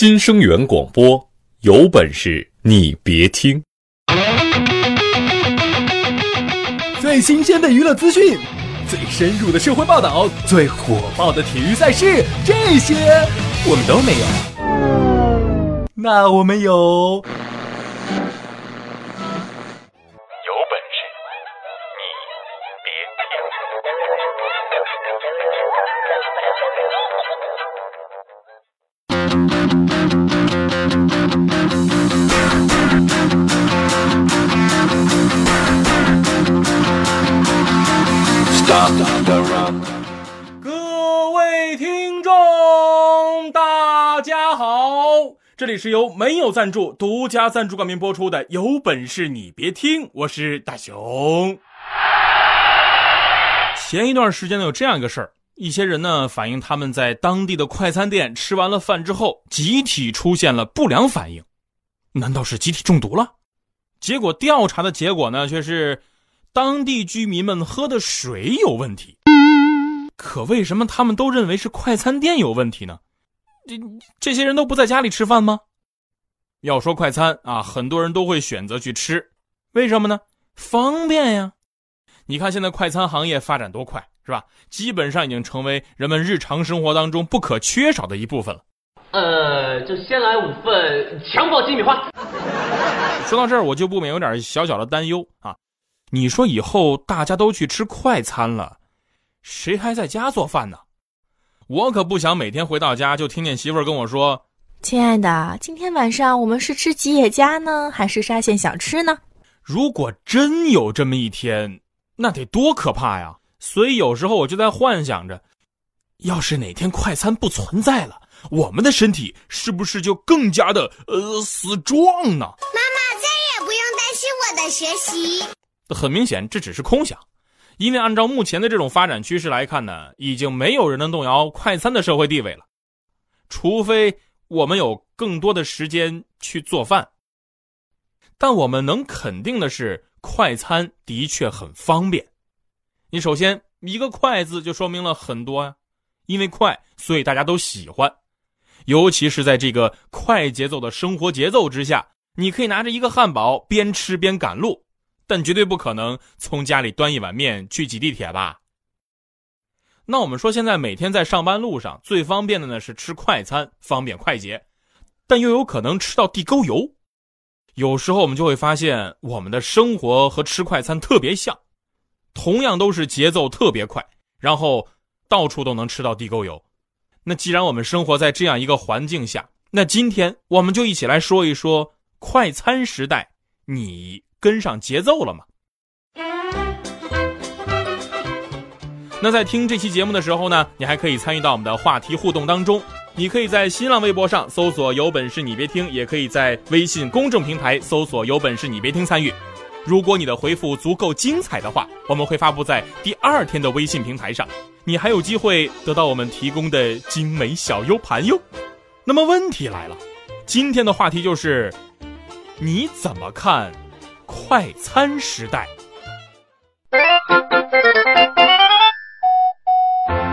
新生源广播，有本事你别听！最新鲜的娱乐资讯，最深入的社会报道，最火爆的体育赛事，这些我们都没有。那我们有。各位听众，大家好！这里是由没有赞助、独家赞助冠名播出的《有本事你别听》，我是大熊。前一段时间呢，有这样一个事儿，一些人呢反映他们在当地的快餐店吃完了饭之后，集体出现了不良反应，难道是集体中毒了？结果调查的结果呢，却是。当地居民们喝的水有问题，可为什么他们都认为是快餐店有问题呢？这这些人都不在家里吃饭吗？要说快餐啊，很多人都会选择去吃，为什么呢？方便呀！你看现在快餐行业发展多快，是吧？基本上已经成为人们日常生活当中不可缺少的一部分了。呃，就先来五份强暴鸡米花。说到这儿，我就不免有点小小的担忧啊。你说以后大家都去吃快餐了，谁还在家做饭呢？我可不想每天回到家就听见媳妇儿跟我说：“亲爱的，今天晚上我们是吃吉野家呢，还是沙县小吃呢？”如果真有这么一天，那得多可怕呀！所以有时候我就在幻想着，要是哪天快餐不存在了，我们的身体是不是就更加的呃死壮呢？妈妈再也不用担心我的学习。很明显，这只是空想，因为按照目前的这种发展趋势来看呢，已经没有人能动摇快餐的社会地位了，除非我们有更多的时间去做饭。但我们能肯定的是，快餐的确很方便。你首先一个“快”字就说明了很多呀，因为快，所以大家都喜欢，尤其是在这个快节奏的生活节奏之下，你可以拿着一个汉堡边吃边赶路。但绝对不可能从家里端一碗面去挤地铁吧？那我们说，现在每天在上班路上最方便的呢是吃快餐，方便快捷，但又有可能吃到地沟油。有时候我们就会发现，我们的生活和吃快餐特别像，同样都是节奏特别快，然后到处都能吃到地沟油。那既然我们生活在这样一个环境下，那今天我们就一起来说一说快餐时代，你。跟上节奏了吗？那在听这期节目的时候呢，你还可以参与到我们的话题互动当中。你可以在新浪微博上搜索“有本事你别听”，也可以在微信公众平台搜索“有本事你别听”参与。如果你的回复足够精彩的话，我们会发布在第二天的微信平台上，你还有机会得到我们提供的精美小 U 盘哟。那么问题来了，今天的话题就是，你怎么看？快餐时代，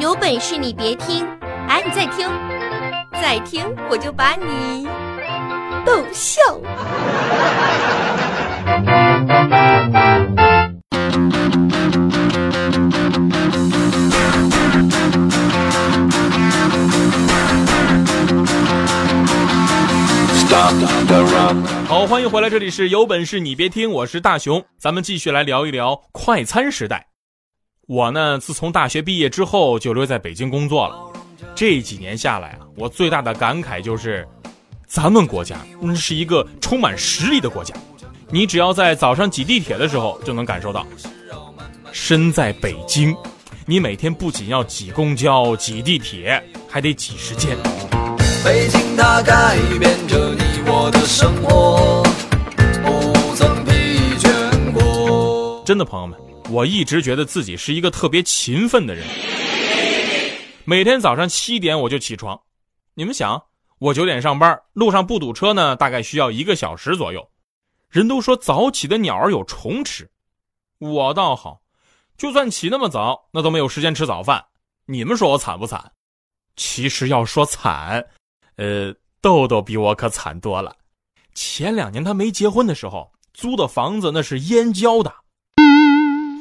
有本事你别听！哎，你再听，再听我就把你逗笑。好，欢迎回来，这里是有本事你别听，我是大熊，咱们继续来聊一聊快餐时代。我呢，自从大学毕业之后就留在北京工作了，这几年下来啊，我最大的感慨就是，咱们国家嗯是一个充满实力的国家。你只要在早上挤地铁的时候就能感受到，身在北京，你每天不仅要挤公交、挤地铁，还得挤时间。北京它改变着你的生活，不曾疲倦过。真的朋友们，我一直觉得自己是一个特别勤奋的人。每天早上七点我就起床，你们想，我九点上班，路上不堵车呢，大概需要一个小时左右。人都说早起的鸟儿有虫吃，我倒好，就算起那么早，那都没有时间吃早饭。你们说我惨不惨？其实要说惨。呃，豆豆比我可惨多了。前两年他没结婚的时候租的房子那是燕郊的，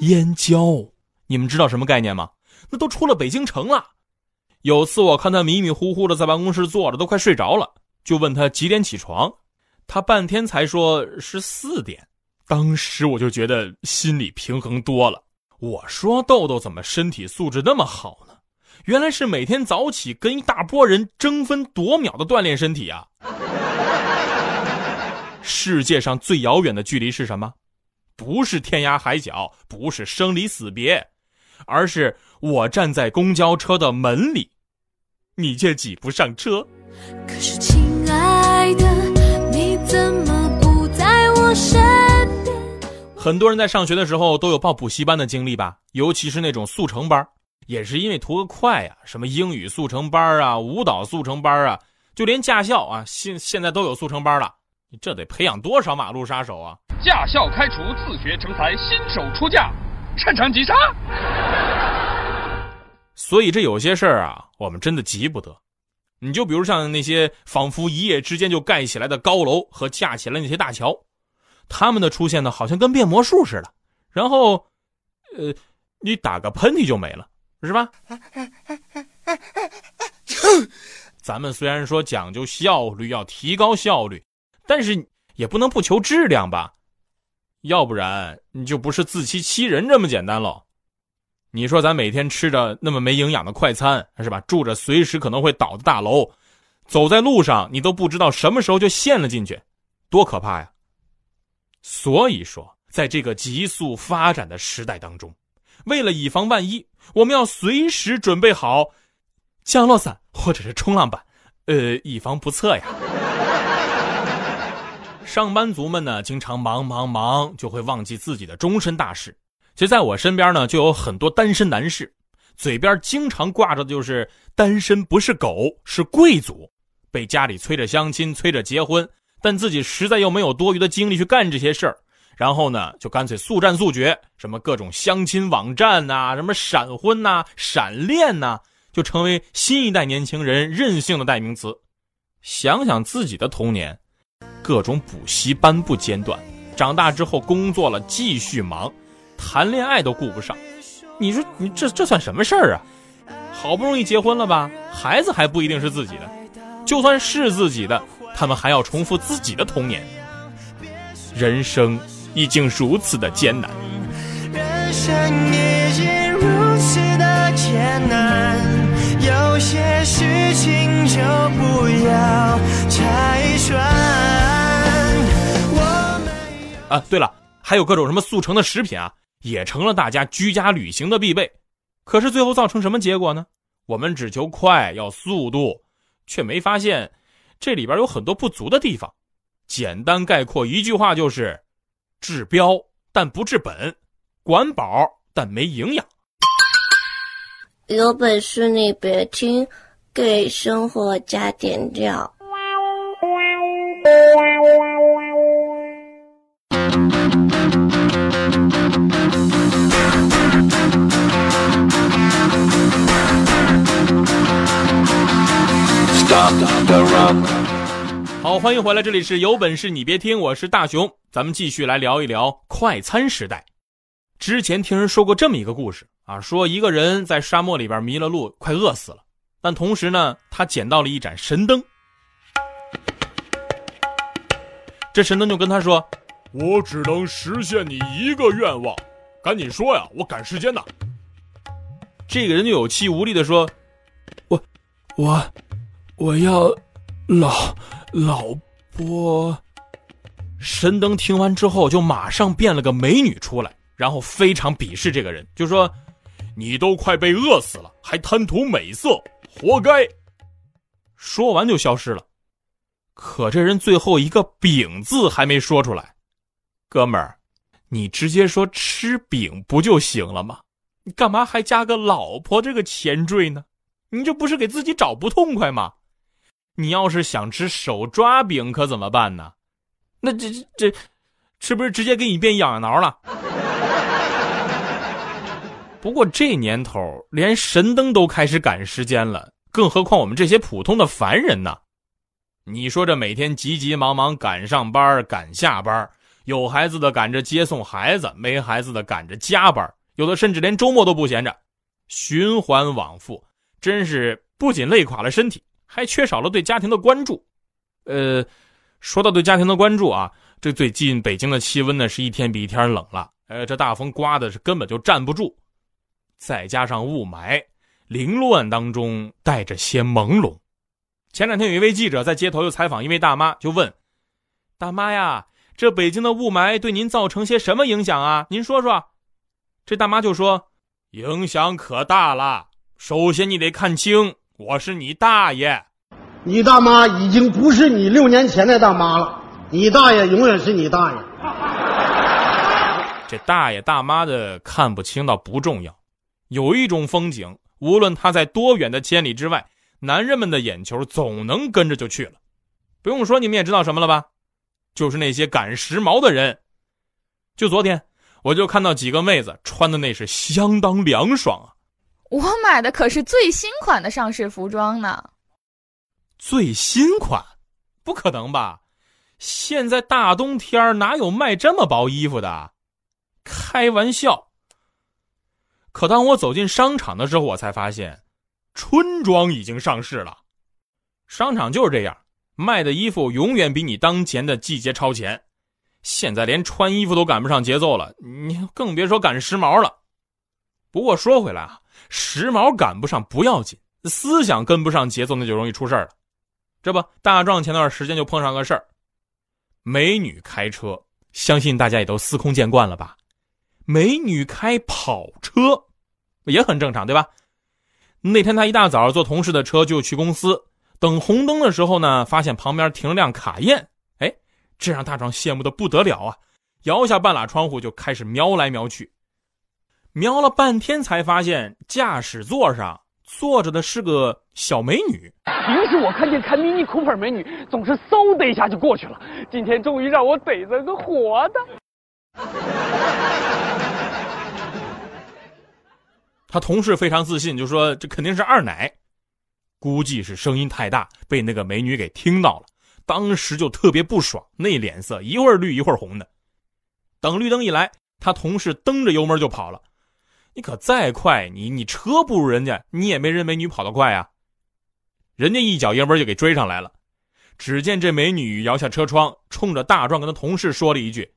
燕郊，你们知道什么概念吗？那都出了北京城了。有次我看他迷迷糊糊的在办公室坐着，都快睡着了，就问他几点起床，他半天才说是四点。当时我就觉得心里平衡多了。我说豆豆怎么身体素质那么好呢？原来是每天早起跟一大波人争分夺秒的锻炼身体啊！世界上最遥远的距离是什么？不是天涯海角，不是生离死别，而是我站在公交车的门里，你却挤不上车。可是，亲爱的，你怎么不在我身边？很多人在上学的时候都有报补习班的经历吧，尤其是那种速成班，也是因为图个快呀，什么英语速成班啊，舞蹈速成班啊，就连驾校啊，现现在都有速成班了。这得培养多少马路杀手啊！驾校开除自学成才，新手出嫁，擅长急刹。所以这有些事儿啊，我们真的急不得。你就比如像那些仿佛一夜之间就盖起来的高楼和架起来那些大桥，他们的出现呢，好像跟变魔术似的。然后，呃，你打个喷嚏就没了，是吧？咱们虽然说讲究效率，要提高效率。但是也不能不求质量吧，要不然你就不是自欺欺人这么简单喽。你说咱每天吃着那么没营养的快餐，是吧？住着随时可能会倒的大楼，走在路上你都不知道什么时候就陷了进去，多可怕呀！所以说，在这个急速发展的时代当中，为了以防万一，我们要随时准备好降落伞或者是冲浪板，呃，以防不测呀。上班族们呢，经常忙忙忙，就会忘记自己的终身大事。其实，在我身边呢，就有很多单身男士，嘴边经常挂着的就是“单身不是狗，是贵族”，被家里催着相亲，催着结婚，但自己实在又没有多余的精力去干这些事儿，然后呢，就干脆速战速决，什么各种相亲网站呐，什么闪婚呐、闪恋呐，就成为新一代年轻人任性的代名词。想想自己的童年。各种补习班不间断，长大之后工作了继续忙，谈恋爱都顾不上。你说你这这算什么事儿啊？好不容易结婚了吧，孩子还不一定是自己的，就算是自己的，他们还要重复自己的童年。人生已经如此的艰难。人生已经如此的艰难，有些事情就不要拆穿。啊，对了，还有各种什么速成的食品啊，也成了大家居家旅行的必备。可是最后造成什么结果呢？我们只求快，要速度，却没发现这里边有很多不足的地方。简单概括一句话就是：治标但不治本，管饱但没营养。有本事你别听，给生活加点料。好，欢迎回来，这里是有本事你别听，我是大熊，咱们继续来聊一聊快餐时代。之前听人说过这么一个故事啊，说一个人在沙漠里边迷了路，快饿死了，但同时呢，他捡到了一盏神灯。这神灯就跟他说：“我只能实现你一个愿望，赶紧说呀，我赶时间呢。”这个人就有气无力地说：“我，我。”我要老老婆。神灯听完之后，就马上变了个美女出来，然后非常鄙视这个人，就说：“你都快被饿死了，还贪图美色，活该。”说完就消失了。可这人最后一个“饼”字还没说出来，哥们儿，你直接说吃饼不就行了吗？你干嘛还加个老婆这个前缀呢？你这不是给自己找不痛快吗？你要是想吃手抓饼，可怎么办呢？那这这这，是不是直接给你变痒痒挠了？不过这年头，连神灯都开始赶时间了，更何况我们这些普通的凡人呢？你说这每天急急忙忙赶上班赶下班，有孩子的赶着接送孩子，没孩子的赶着加班，有的甚至连周末都不闲着，循环往复，真是不仅累垮了身体，还缺少了对家庭的关注。呃，说到对家庭的关注啊，这最近北京的气温呢是一天比一天冷了，呃，这大风刮的是根本就站不住，再加上雾霾，凌乱当中带着些朦胧。前两天有一位记者在街头又采访一位大妈，就问：“大妈呀，这北京的雾霾对您造成些什么影响啊？您说说。”这大妈就说：“影响可大了。首先你得看清，我是你大爷。你大妈已经不是你六年前的大妈了，你大爷永远是你大爷。”这大爷大妈的看不清倒不重要，有一种风景，无论他在多远的千里之外。男人们的眼球总能跟着就去了，不用说，你们也知道什么了吧？就是那些赶时髦的人。就昨天，我就看到几个妹子穿的那是相当凉爽啊！我买的可是最新款的上市服装呢。最新款？不可能吧？现在大冬天哪有卖这么薄衣服的？开玩笑！可当我走进商场的时候，我才发现。春装已经上市了，商场就是这样，卖的衣服永远比你当前的季节超前。现在连穿衣服都赶不上节奏了，你更别说赶时髦了。不过说回来啊，时髦赶不上不要紧，思想跟不上节奏那就容易出事了。这不，大壮前段时间就碰上个事儿，美女开车，相信大家也都司空见惯了吧？美女开跑车，也很正常，对吧？那天他一大早坐同事的车就去公司，等红灯的时候呢，发现旁边停了辆卡宴，哎，这让大壮羡慕的不得了啊！摇下半拉窗户就开始瞄来瞄去，瞄了半天才发现驾驶座上坐着的是个小美女。平时我看见开 Mini Cooper 美女总是嗖的一下就过去了，今天终于让我逮着个活的。他同事非常自信，就说这肯定是二奶，估计是声音太大被那个美女给听到了，当时就特别不爽，那脸色一会儿绿一会儿红的。等绿灯一来，他同事蹬着油门就跑了。你可再快，你你车不如人家，你也没人美女跑得快啊。人家一脚油门就给追上来了。只见这美女摇下车窗，冲着大壮跟他同事说了一句：“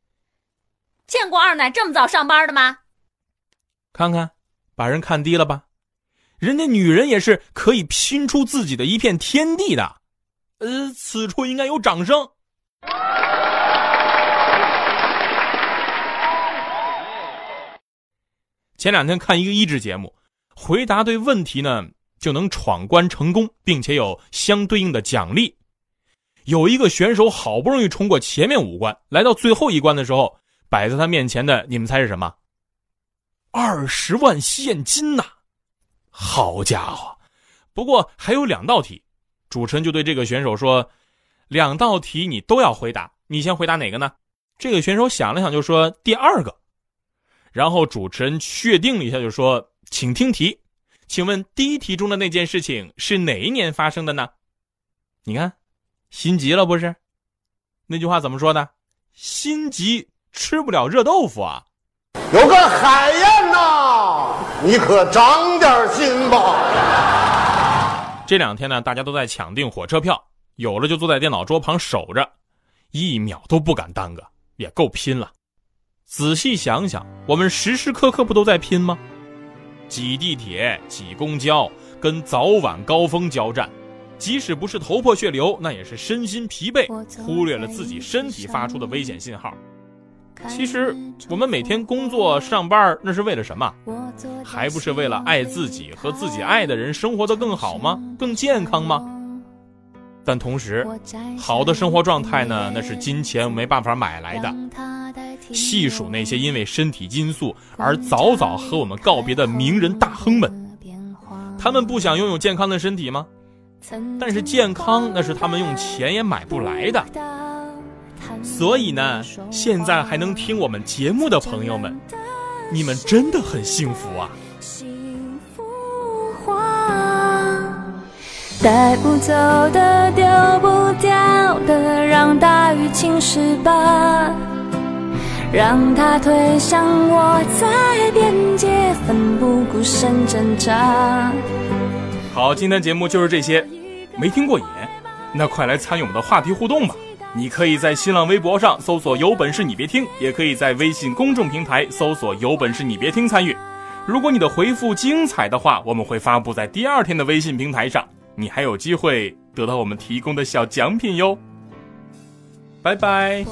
见过二奶这么早上班的吗？”看看。把人看低了吧？人家女人也是可以拼出自己的一片天地的，呃，此处应该有掌声。前两天看一个益智节目，回答对问题呢就能闯关成功，并且有相对应的奖励。有一个选手好不容易冲过前面五关，来到最后一关的时候，摆在他面前的，你们猜是什么？二十万现金呐，好家伙！不过还有两道题，主持人就对这个选手说：“两道题你都要回答，你先回答哪个呢？”这个选手想了想，就说：“第二个。”然后主持人确定了一下，就说：“请听题，请问第一题中的那件事情是哪一年发生的呢？”你看，心急了不是？那句话怎么说的？心急吃不了热豆腐啊！有个海燕呐，你可长点心吧。这两天呢，大家都在抢订火车票，有了就坐在电脑桌旁守着，一秒都不敢耽搁，也够拼了。仔细想想，我们时时刻刻不都在拼吗？挤地铁、挤公交，跟早晚高峰交战，即使不是头破血流，那也是身心疲惫，忽略了自己身体发出的危险信号。其实，我们每天工作上班，那是为了什么？还不是为了爱自己和自己爱的人生活的更好吗？更健康吗？但同时，好的生活状态呢？那是金钱没办法买来的。细数那些因为身体因素而早早和我们告别的名人大亨们，他们不想拥有健康的身体吗？但是健康那是他们用钱也买不来的。所以呢，现在还能听我们节目的朋友们，你们真的很幸福啊！带不走的、丢不掉的，让大雨侵蚀吧。让它推向我，在边界奋不顾身挣扎。好，今天节目就是这些，没听过瘾，那快来参与我们的话题互动吧！你可以在新浪微博上搜索“有本事你别听”，也可以在微信公众平台搜索“有本事你别听”参与。如果你的回复精彩的话，我们会发布在第二天的微信平台上，你还有机会得到我们提供的小奖品哟。拜拜。